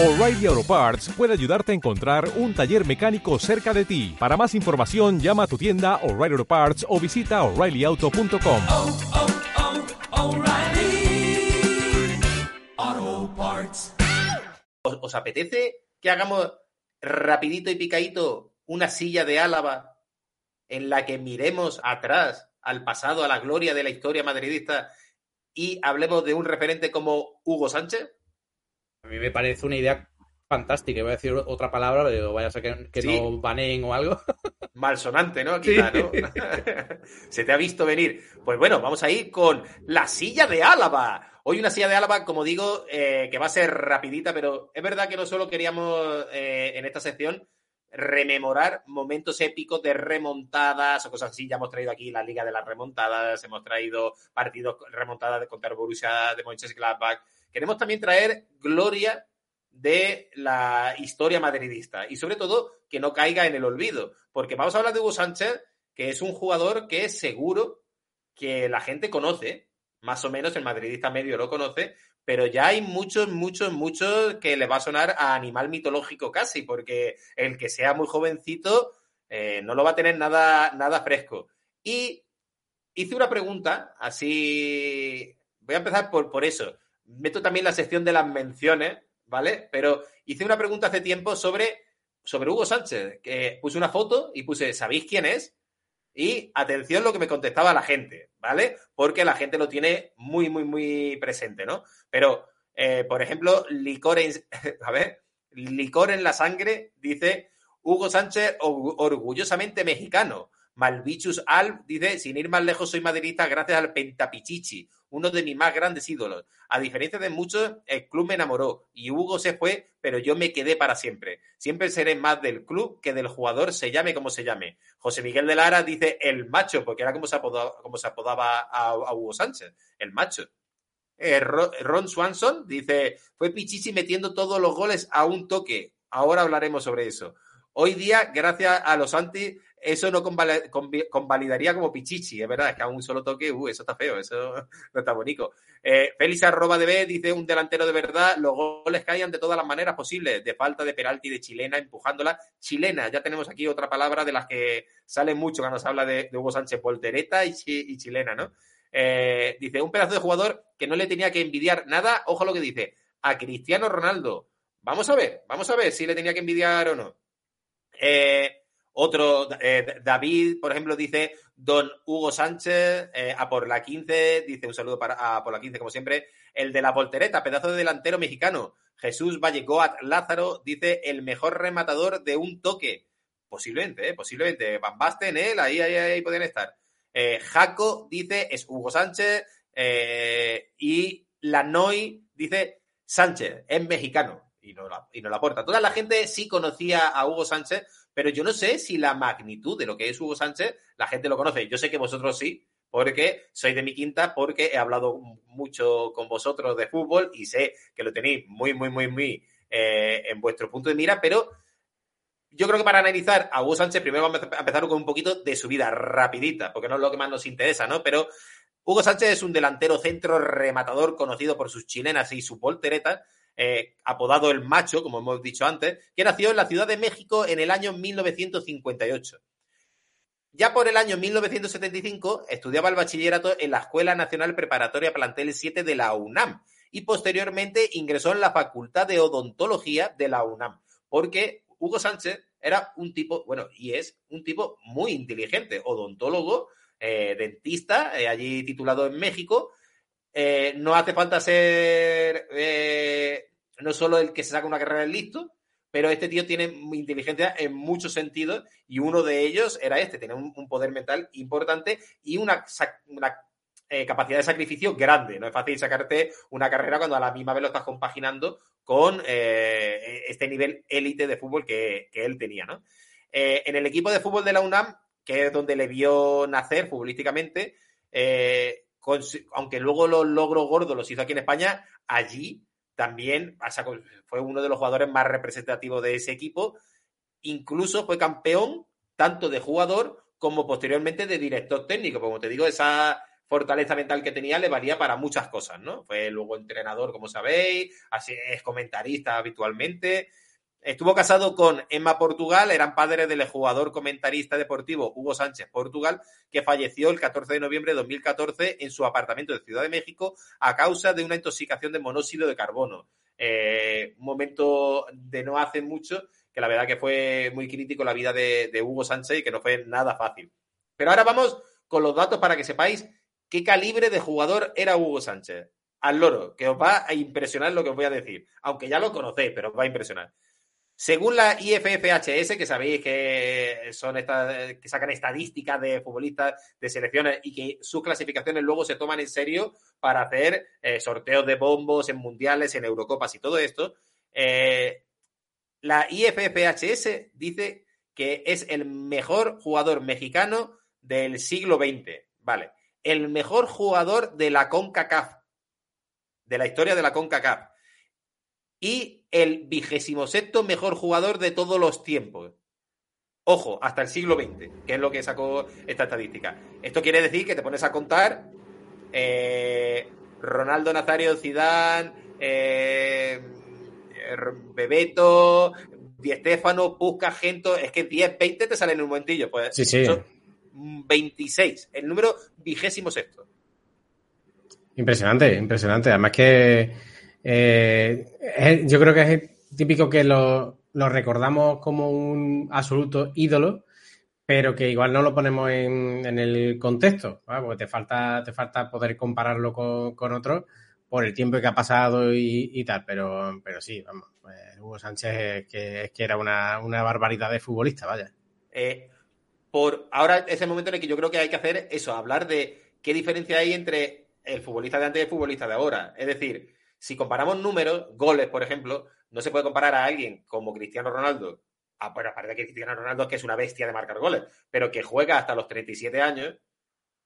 O'Reilly Auto Parts puede ayudarte a encontrar un taller mecánico cerca de ti. Para más información, llama a tu tienda O'Reilly Auto Parts o visita oreillyauto.com. oh, oh, O'Reilly Auto Parts. ¿Os, os apetece que hagamos rapidito y picadito una silla de Álava en la que miremos atrás al pasado, a la gloria de la historia madridista y hablemos de un referente como Hugo Sánchez? A mí me parece una idea fantástica. Voy a decir otra palabra, pero vaya a ser que, que Sí. no baneen o algo. Malsonante, ¿no? Quizá, ¿no? Se te ha visto venir. Pues bueno, vamos a ir con la silla de Álava. Hoy una silla de Álava, como digo, eh, que va a ser rapidita, pero es verdad que no solo queríamos eh, en esta sección rememorar momentos épicos de remontadas o cosas así. Ya hemos traído aquí la Liga de las Remontadas, hemos traído partidos remontadas de contra el Borussia de Mönchengladbach. Queremos también traer gloria de la historia madridista y sobre todo que no caiga en el olvido, porque vamos a hablar de Hugo Sánchez, que es un jugador que seguro que la gente conoce, más o menos el madridista medio lo conoce, pero ya hay muchos, muchos, muchos que le va a sonar a animal mitológico casi, porque el que sea muy jovencito eh, no lo va a tener nada, nada fresco. Y hice una pregunta, así, voy a empezar por, por eso. Meto también la sección de las menciones, ¿vale? Pero hice una pregunta hace tiempo sobre, sobre Hugo Sánchez, que puse una foto y puse, ¿sabéis quién es? Y atención lo que me contestaba la gente, ¿vale? Porque la gente lo tiene muy, muy, muy presente, ¿no? Pero, eh, por ejemplo, licor en, a ver, licor en la sangre, dice Hugo Sánchez, or- orgullosamente mexicano. Malvichus Alp dice, sin ir más lejos, soy madridista gracias al Pentapichichi, uno de mis más grandes ídolos. A diferencia de muchos, el club me enamoró y Hugo se fue, pero yo me quedé para siempre. Siempre seré más del club que del jugador, se llame como se llame. José Miguel de Lara dice el macho, porque era como se apodaba, como se apodaba a, Hugo Sánchez, el macho. Eh, Ro- Ron Swanson dice, fue Pichichi metiendo todos los goles a un toque. Ahora hablaremos sobre eso. Hoy día, gracias a los anti, eso no convalidaría como Pichichi, es verdad, es que a un solo toque, uh, eso está feo, eso no está bonito. Eh, Félix arroba DB dice un delantero de verdad, los goles caían de todas las maneras posibles, de falta, de penalti, de chilena, empujándola. Chilena, ya tenemos aquí otra palabra de las que sale mucho cuando se habla de, Hugo Sánchez, voltereta y, chi- y chilena, ¿no? Eh, dice, un pedazo de jugador que no le tenía que envidiar nada, ojo lo que dice, a Cristiano Ronaldo. Vamos a ver, vamos a ver si le tenía que envidiar o no. Eh, otro, eh, David, por ejemplo, dice Don Hugo Sánchez, eh, a por la 15, dice un saludo para a por la 15, como siempre. El de la voltereta, pedazo de delantero mexicano. Jesús Vallegoat Lázaro dice el mejor rematador de un toque. Posiblemente, posiblemente. Van Basten, él, ahí, ahí, ahí podían estar. Jaco dice es Hugo Sánchez. y Lanoy dice Sánchez, es mexicano. Y no, la, y no la aporta. Toda la gente sí conocía a Hugo Sánchez, pero yo no sé si la magnitud de lo que es Hugo Sánchez, la gente lo conoce. Yo sé que vosotros sí, porque sois de mi quinta, porque he hablado mucho con vosotros de fútbol y sé que lo tenéis muy, muy, muy, muy eh, en vuestro punto de mira, pero yo creo que para analizar a Hugo Sánchez, primero vamos a empezar con un poquito de su vida rapidita, porque no es lo que más nos interesa, ¿no? Pero Hugo Sánchez es un delantero centro rematador conocido por sus chilenas y su volteretas, eh, apodado el macho, como hemos dicho antes, que nació en la Ciudad de México en el año 1958. Ya por el año 1975 estudiaba el bachillerato en la Escuela Nacional Preparatoria Plantel 7 de la UNAM y posteriormente ingresó en la Facultad de Odontología de la UNAM, porque Hugo Sánchez era un tipo, bueno, y es un tipo muy inteligente, odontólogo, eh, dentista, eh, allí titulado en México. Eh, no hace falta ser eh, no solo el que se saca una carrera listo, pero este tío tiene inteligencia en muchos sentidos y uno de ellos era este, tener un, poder mental importante y una, eh, capacidad de sacrificio grande. No es fácil sacarte una carrera cuando a la misma vez lo estás compaginando con eh, este nivel élite de fútbol que, que él tenía. ¿no? En el equipo de fútbol de la UNAM, que es donde le vio nacer futbolísticamente, aunque luego los logros gordos los hizo aquí en España, allí también fue uno de los jugadores más representativos de ese equipo. Incluso fue campeón tanto de jugador como posteriormente de director técnico. Como te digo, esa fortaleza mental que tenía le valía para muchas cosas, ¿no? Fue luego entrenador, como sabéis, así es comentarista habitualmente. Estuvo casado con Emma Portugal, eran padres del jugador comentarista deportivo Hugo Sánchez Portugal, que falleció el 14 de noviembre de 2014 en su apartamento de Ciudad de México a causa de una intoxicación de monóxido de carbono. Eh, un momento de no hace mucho, que la verdad que fue muy crítico la vida de, de Hugo Sánchez y que no fue nada fácil. Pero ahora vamos con los datos para que sepáis qué calibre de jugador era Hugo Sánchez. Al loro, que os va a impresionar lo que os voy a decir. Aunque ya lo conocéis, pero os va a impresionar. Según la IFFHS, que sabéis que son estas, que sacan estadísticas de futbolistas de selecciones y que sus clasificaciones luego se toman en serio para hacer eh, sorteos de bombos en mundiales, en Eurocopas y todo esto, eh, la IFFHS dice que es el mejor jugador mexicano del siglo XX. Vale. El mejor jugador de la CONCACAF. De la historia de la CONCACAF y el vigésimo sexto mejor jugador de todos los tiempos. Ojo, hasta el siglo XX, que es lo que sacó esta estadística. Esto quiere decir que te pones a contar eh, Ronaldo Nazario Zidane, eh, Bebeto, Di Stefano, Pusca, Gento, es que 10, 20 te salen en un momentillo. Pues Sí, sí. son 26, el número vigésimo sexto. Impresionante, impresionante. Además que eh, yo creo que es típico que lo, lo recordamos como un absoluto ídolo, pero que igual no lo ponemos en, en el contexto, porque te falta, te falta poder compararlo con, con otros por el tiempo que ha pasado y, tal, pero, pero sí, vamos, pues Hugo Sánchez que, es que era una, una barbaridad de futbolista, vaya. Eh, por ahora es el momento en el que yo creo que hay que hacer eso, hablar de qué diferencia hay entre el futbolista de antes y el futbolista de ahora. Es decir, si comparamos números, goles, por ejemplo, no se puede comparar a alguien como Cristiano Ronaldo. Ah, bueno, aparte de que Cristiano Ronaldo es que es una bestia de marcar goles, pero que juega hasta los 37 años,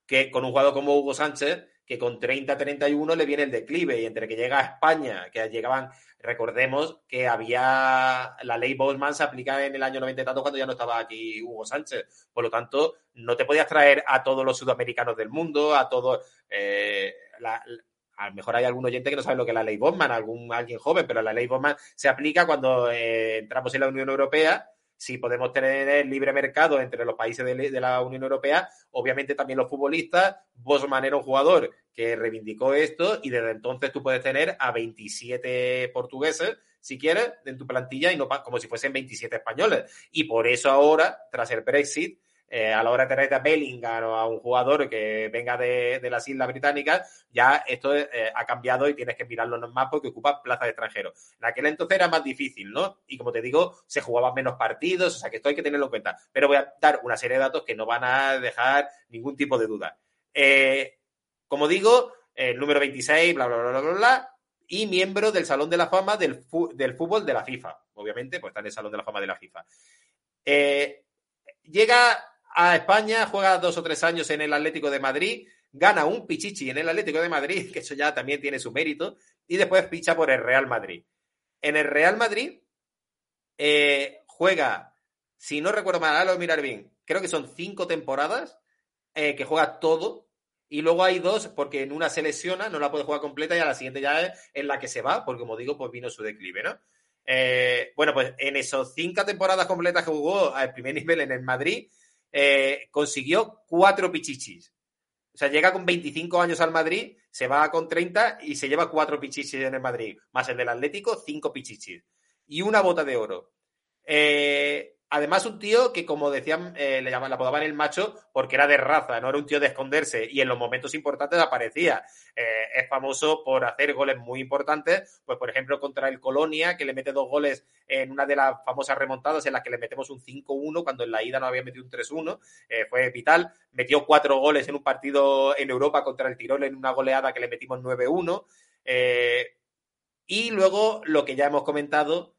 que con un jugador como Hugo Sánchez, que con 30-31 le viene el declive, y entre que llega a España, que llegaban, recordemos que había la ley Bosman se aplica en el año 90 y tanto cuando ya no estaba aquí Hugo Sánchez. Por lo tanto, no te podías traer a todos los sudamericanos del mundo, a todos. eh, a lo mejor hay algún oyente que no sabe lo que es la ley Bosman, algún, alguien joven, pero la ley Bosman se aplica cuando eh, entramos en la Unión Europea. Si podemos tener libre mercado entre los países de, de la Unión Europea, obviamente también los futbolistas. Bosman era un jugador que reivindicó esto y desde entonces tú puedes tener a 27 portugueses, si quieres, en tu plantilla y no como si fuesen 27 españoles. Y por eso ahora, tras el Brexit, eh, a la hora de traer a Bellingham o a un jugador que venga de, de las Islas Británicas, ya esto eh, ha cambiado y tienes que mirarlo más porque ocupa plaza de extranjero. En aquel entonces era más difícil, ¿no? Y como te digo, se jugaban menos partidos, o sea que esto hay que tenerlo en cuenta. Pero voy a dar una serie de datos que no van a dejar ningún tipo de duda. Eh, como digo, el número 26, bla, bla, bla, bla, bla, bla, y miembro del Salón de la Fama del, del fútbol de la FIFA. Obviamente, pues está en el Salón de la Fama de la FIFA. Llega a España, juega dos o tres años en el Atlético de Madrid, gana un pichichi en el Atlético de Madrid, que eso ya también tiene su mérito, y después ficha por el Real Madrid. En el Real Madrid eh, juega, si no recuerdo mal, lo mirar bien, creo que son cinco temporadas eh, que juega todo. Y luego hay dos, porque en una se lesiona, no la puede jugar completa, y a la siguiente ya es en la que se va, porque como digo, pues vino su declive, ¿no? Eh, bueno, pues en esos cinco temporadas completas que jugó al primer nivel en el Madrid, eh, consiguió cuatro pichichis. O sea, llega con 25 años al Madrid, se va con 30 y se lleva cuatro pichichis en el Madrid, más el del Atlético, cinco pichichis. Y una bota de oro. Eh, además, un tío que, como decían, eh, le llamaban, le apodaban el macho porque era de raza, no era un tío de esconderse y en los momentos importantes aparecía. Eh, es famoso por hacer goles muy importantes, pues por ejemplo contra el Colonia, que le mete dos goles en una de las famosas remontadas en las que le metemos un 5-1 cuando en la ida no había metido un 3-1, eh, fue vital. Metió cuatro goles en un partido en Europa contra el Tirol en una goleada que le metimos 9-1. Eh, y luego lo que ya hemos comentado,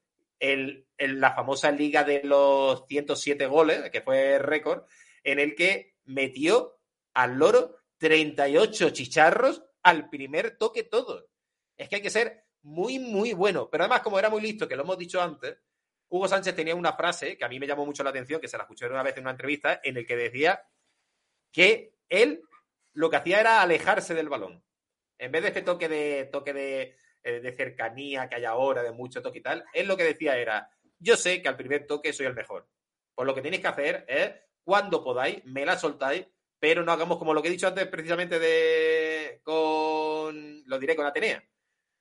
el, la famosa liga de los 107 goles, que fue récord, en el que metió al loro 38 chicharros al primer toque todo. Es que hay que ser muy, muy bueno. Pero además, como era muy listo, que lo hemos dicho antes, Hugo Sánchez tenía una frase que a mí me llamó mucho la atención, que se la escuché una vez en una entrevista, en el que decía que él lo que hacía era alejarse del balón. En vez de este toque de toque de, eh, de cercanía que hay ahora, de mucho toque y tal, él lo que decía era, yo sé que al primer toque soy el mejor. Pues lo que tenéis que hacer es, cuando podáis, me la soltáis, pero no hagamos como lo que he dicho antes precisamente de con, lo diré con Atenea.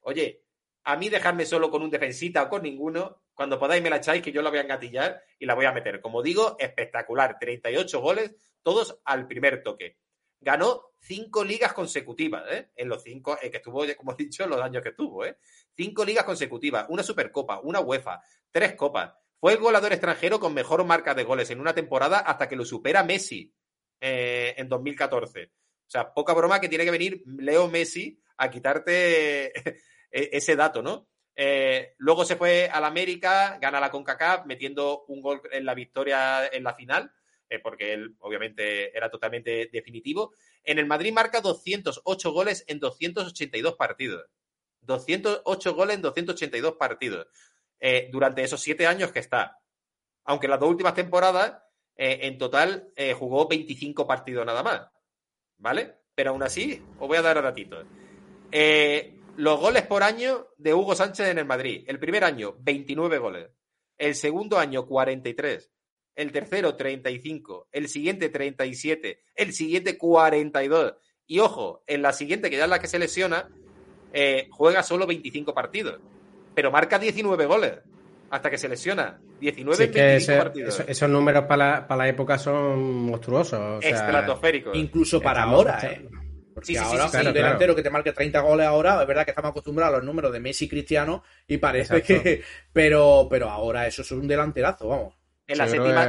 Oye, a mí dejarme solo con un defensita o con ninguno, cuando podáis me la echáis que yo la voy a engatillar y la voy a meter. Como digo, espectacular, 38 goles, todos al primer toque. Ganó cinco ligas consecutivas, ¿eh? En los cinco, eh, que estuvo, como he dicho, en los años que estuvo, ¿eh? Cinco ligas consecutivas, una Supercopa, una UEFA, tres copas. Fue el goleador extranjero con mejor marca de goles en una temporada hasta que lo supera Messi eh, en 2014. O sea, poca broma que tiene que venir Leo Messi a quitarte e-, ese dato, ¿no? Eh, luego se fue al América, gana la CONCACAF, metiendo un gol en la victoria en la final, eh, porque él obviamente era totalmente definitivo. En el Madrid marca 208 goles en 282 partidos. 208 goles en 282 partidos. Eh, durante esos siete años que está. Aunque las dos últimas temporadas, eh, en total, jugó 25 partidos nada más. ¿Vale? Pero aún así, os voy a dar ratitos. Eh, los goles por año de Hugo Sánchez en el Madrid. El primer año, 29 goles. El segundo año, 43. El tercero, 35. El siguiente, 37. El siguiente, 42. Y ojo, en la siguiente, que ya es la que se lesiona, eh, juega solo 25 partidos. Pero marca 19 goles hasta que se lesiona. 19 Sí, en es que 25 ese- partidos. eso- esos números para la, para la época son monstruosos. o sea, Estratosféricos. Incluso para Estamos- ahora, ¿eh? Porque Sí, sí, sí, ahora sí, un claro, delantero que te marque 30 goles ahora, es verdad que estamos acostumbrados a los números de Messi y Cristiano y parece Exacto. que... Pero, pero ahora eso es un delanterazo, vamos. En la séptima,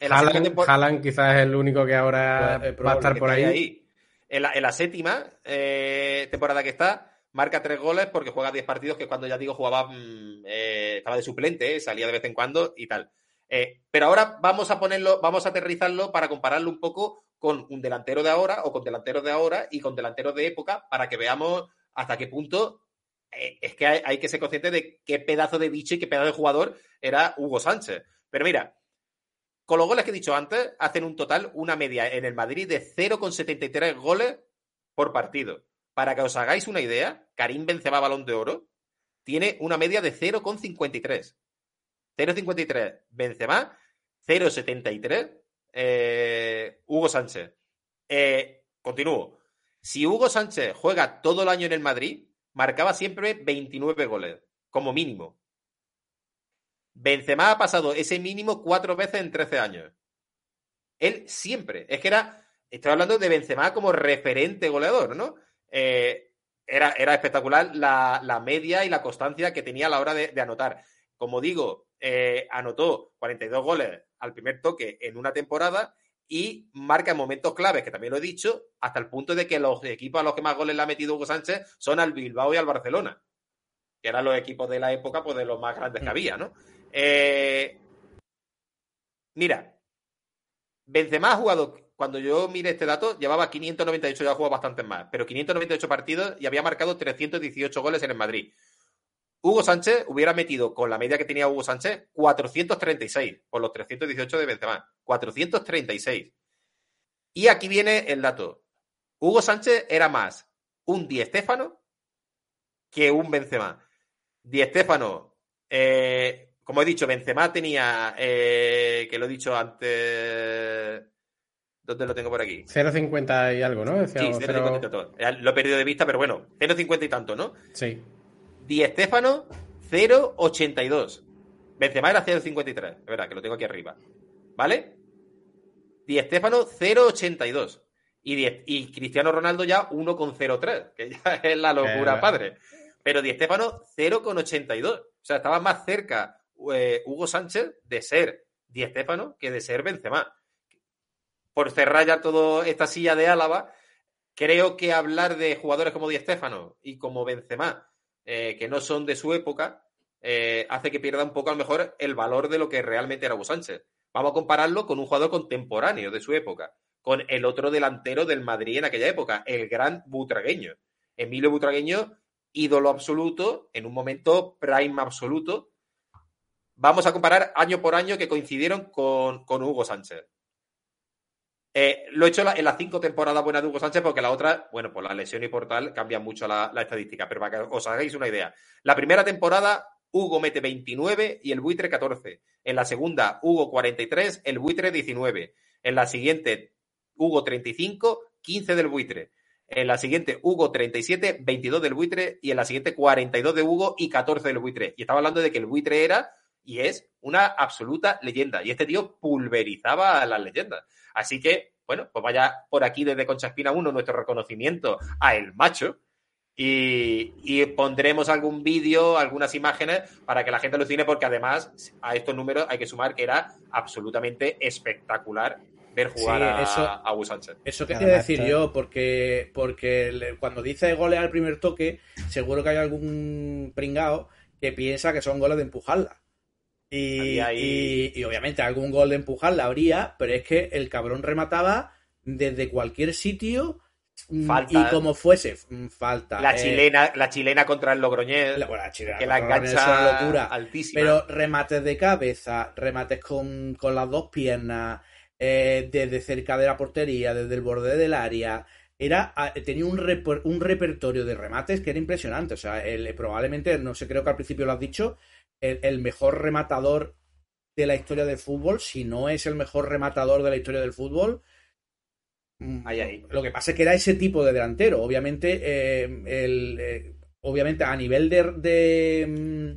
en la Haaland, temporada- Haaland quizás es el único que ahora Pues, va a estar por ahí. En, la, en la séptima eh, temporada que está, marca tres goles porque juega 10 partidos que cuando ya digo jugaba, mm, eh, estaba de suplente, eh, salía de vez en cuando y tal. Pero ahora vamos a ponerlo, vamos a aterrizarlo para compararlo un poco con un delantero de ahora o con delanteros de ahora y con delanteros de época para que veamos hasta qué punto es que hay, hay que ser consciente de qué pedazo de bicho y qué pedazo de jugador era Hugo Sánchez. Pero mira, con los goles que he dicho antes, hacen un total, una media en el Madrid de 0,73 goles por partido. Para que os hagáis una idea, Karim Benzema Balón de Oro tiene una media de 0,53. 0,53 Benzema, 0,73 eh, Hugo Sánchez. Eh, continúo. Si Hugo Sánchez juega todo el año en el Madrid, marcaba siempre 29 goles, como mínimo. Benzema ha pasado ese mínimo cuatro veces en 13 años. Él siempre. Es que era. Estoy hablando de Benzema como referente goleador, ¿no? Eh, era, era espectacular la, la media y la constancia que tenía a la hora de, anotar. Como digo, eh, anotó 42 goles al primer toque en una temporada y marca en momentos claves, que también lo he dicho, hasta el punto de que los equipos a los que más goles le ha metido Hugo Sánchez son al Bilbao y al Barcelona, que eran los equipos de la época, pues de los más grandes que había, ¿no? Eh, mira, Benzema ha jugado, cuando yo mire este dato, llevaba 598, ya ha jugado bastantes más, pero 598 partidos y había marcado 318 goles en el Madrid. Hugo Sánchez hubiera metido, con la media que tenía Hugo Sánchez, 436 por los 318 de Benzema. 436. Y aquí viene el dato. Hugo Sánchez era más un Di Stéfano que un Benzema. Di Stéfano, eh, como he dicho, Benzema tenía, eh, que lo he dicho antes, ¿dónde lo tengo por aquí? 0,50 y algo, ¿no? Decía, Sí, o 0,50 y tanto. Lo he perdido de vista, pero bueno, 0,50 y tanto, ¿no? Sí. Di Stéfano, 0,82. Benzema era 0,53. Es verdad, que lo tengo aquí arriba. ¿Vale? Di Stéfano, 0,82. Y, y Cristiano Ronaldo ya 1,03, que ya es la locura Eh. padre. Pero Di Stéfano, 0,82. O sea, estaba más cerca eh, Hugo Sánchez de ser Di Stéfano que de ser Benzema. Por cerrar ya toda esta silla de Álava, creo que hablar de jugadores como Di Stéfano y como Benzema eh, que no son de su época, eh, hace que pierda un poco a lo mejor el valor de lo que realmente era Hugo Sánchez. Vamos a compararlo con un jugador contemporáneo de su época, con el otro delantero del Madrid en aquella época, el gran Butragueño. Emilio Butragueño, ídolo absoluto, en un momento prime absoluto. Vamos a comparar año por año que coincidieron con, con Hugo Sánchez. Eh, lo he hecho en las cinco temporadas buenas de Hugo Sánchez porque la otra, bueno, por la lesión y por tal, cambia mucho la, la estadística. Pero para que os hagáis una idea. La primera temporada, Hugo mete 29 y el buitre 14. En la segunda, Hugo 43, el buitre 19. En la siguiente, Hugo 35, 15 del buitre. En la siguiente, Hugo 37, 22 del buitre. Y en la siguiente, 42 de Hugo y 14 del buitre. Y estaba hablando de que el buitre era y es una absoluta leyenda. Y este tío pulverizaba a las leyendas. Así que, bueno, pues vaya por aquí desde Concha Espina 1 nuestro reconocimiento a El Macho. Y, y pondremos algún vídeo, algunas imágenes para que la gente alucine, porque además a estos números hay que sumar que era absolutamente espectacular ver jugar Sí, a, eso- a Hugo Sánchez. Eso Además, quería decir yo, porque, porque le- cuando dice goles al primer toque, seguro que hay algún pringao que piensa que son goles de empujarla. Y, ahí- y- y obviamente algún gol de empujarla habría, pero es que el cabrón remataba desde cualquier sitio mm, Falta. y como fuese, mm, falta. La Eh, chilena, la chilena contra el Logroñés, la- bueno, la chilena que la engancha es una locura. altísima. Pero remates de cabeza, remates con, con las dos piernas, eh, desde cerca de la portería, desde el borde del área. Era, ah, tenía un, reper- un repertorio de remates que era impresionante. O sea, el- probablemente, no sé, creo que al principio lo has dicho, el, el mejor rematador de la historia del fútbol, si no es el mejor rematador de la historia del fútbol. mm, Ahí, ahí. Lo que pasa es que era ese tipo de delantero. Obviamente, eh, el, eh, obviamente a nivel de, de, mm,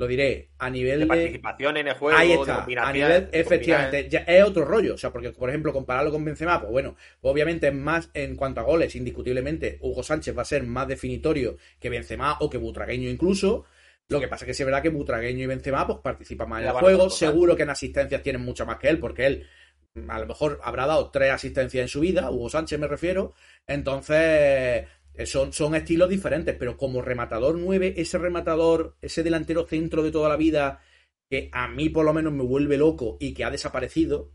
lo diré, a nivel de de, participación en el juego, Ahí está, combinación, a nivel, de efectivamente, ya es otro rollo, o sea, porque por ejemplo, compararlo con Benzema, pues bueno, obviamente es más en cuanto a goles, indiscutiblemente, Hugo Sánchez va a ser más definitorio que Benzema o que Butragueño incluso, lo que pasa es que sí es verdad que Butragueño y Benzema pues participan más en el juego, seguro que en asistencias tienen mucho más que él, porque él a lo mejor habrá dado tres asistencias en su vida, Hugo Sánchez me refiero, entonces son, son estilos diferentes, pero como rematador 9, ese rematador, ese delantero centro de toda la vida, que a mí por lo menos me vuelve loco y que ha desaparecido,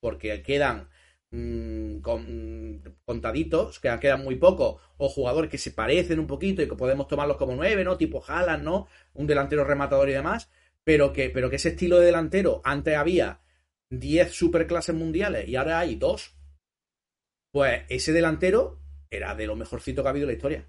porque quedan mm, con- contaditos, que quedan muy pocos, o jugadores que se parecen un poquito y que podemos tomarlos como 9, ¿no? Tipo Haaland, ¿no? Un delantero rematador y demás, pero que, pero que ese estilo de delantero, antes había 10 superclases mundiales y ahora hay dos, pues ese delantero era de lo mejorcito que ha habido en la historia.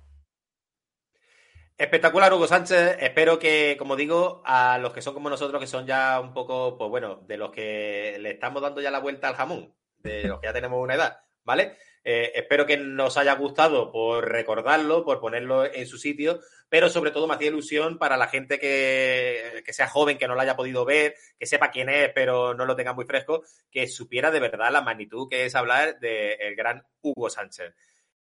Espectacular, Hugo Sánchez. Espero que, como digo, a los que son como nosotros, que son ya un poco, pues bueno, de los que le estamos dando ya la vuelta al jamón, de los que ya tenemos una edad, ¿vale? Eh, espero que nos haya gustado por recordarlo, por ponerlo en su sitio, pero sobre todo me hacía ilusión para la gente que, que sea joven, que no lo haya podido ver, que sepa quién es, pero no lo tenga muy fresco, que supiera de verdad la magnitud que es hablar del gran Hugo Sánchez.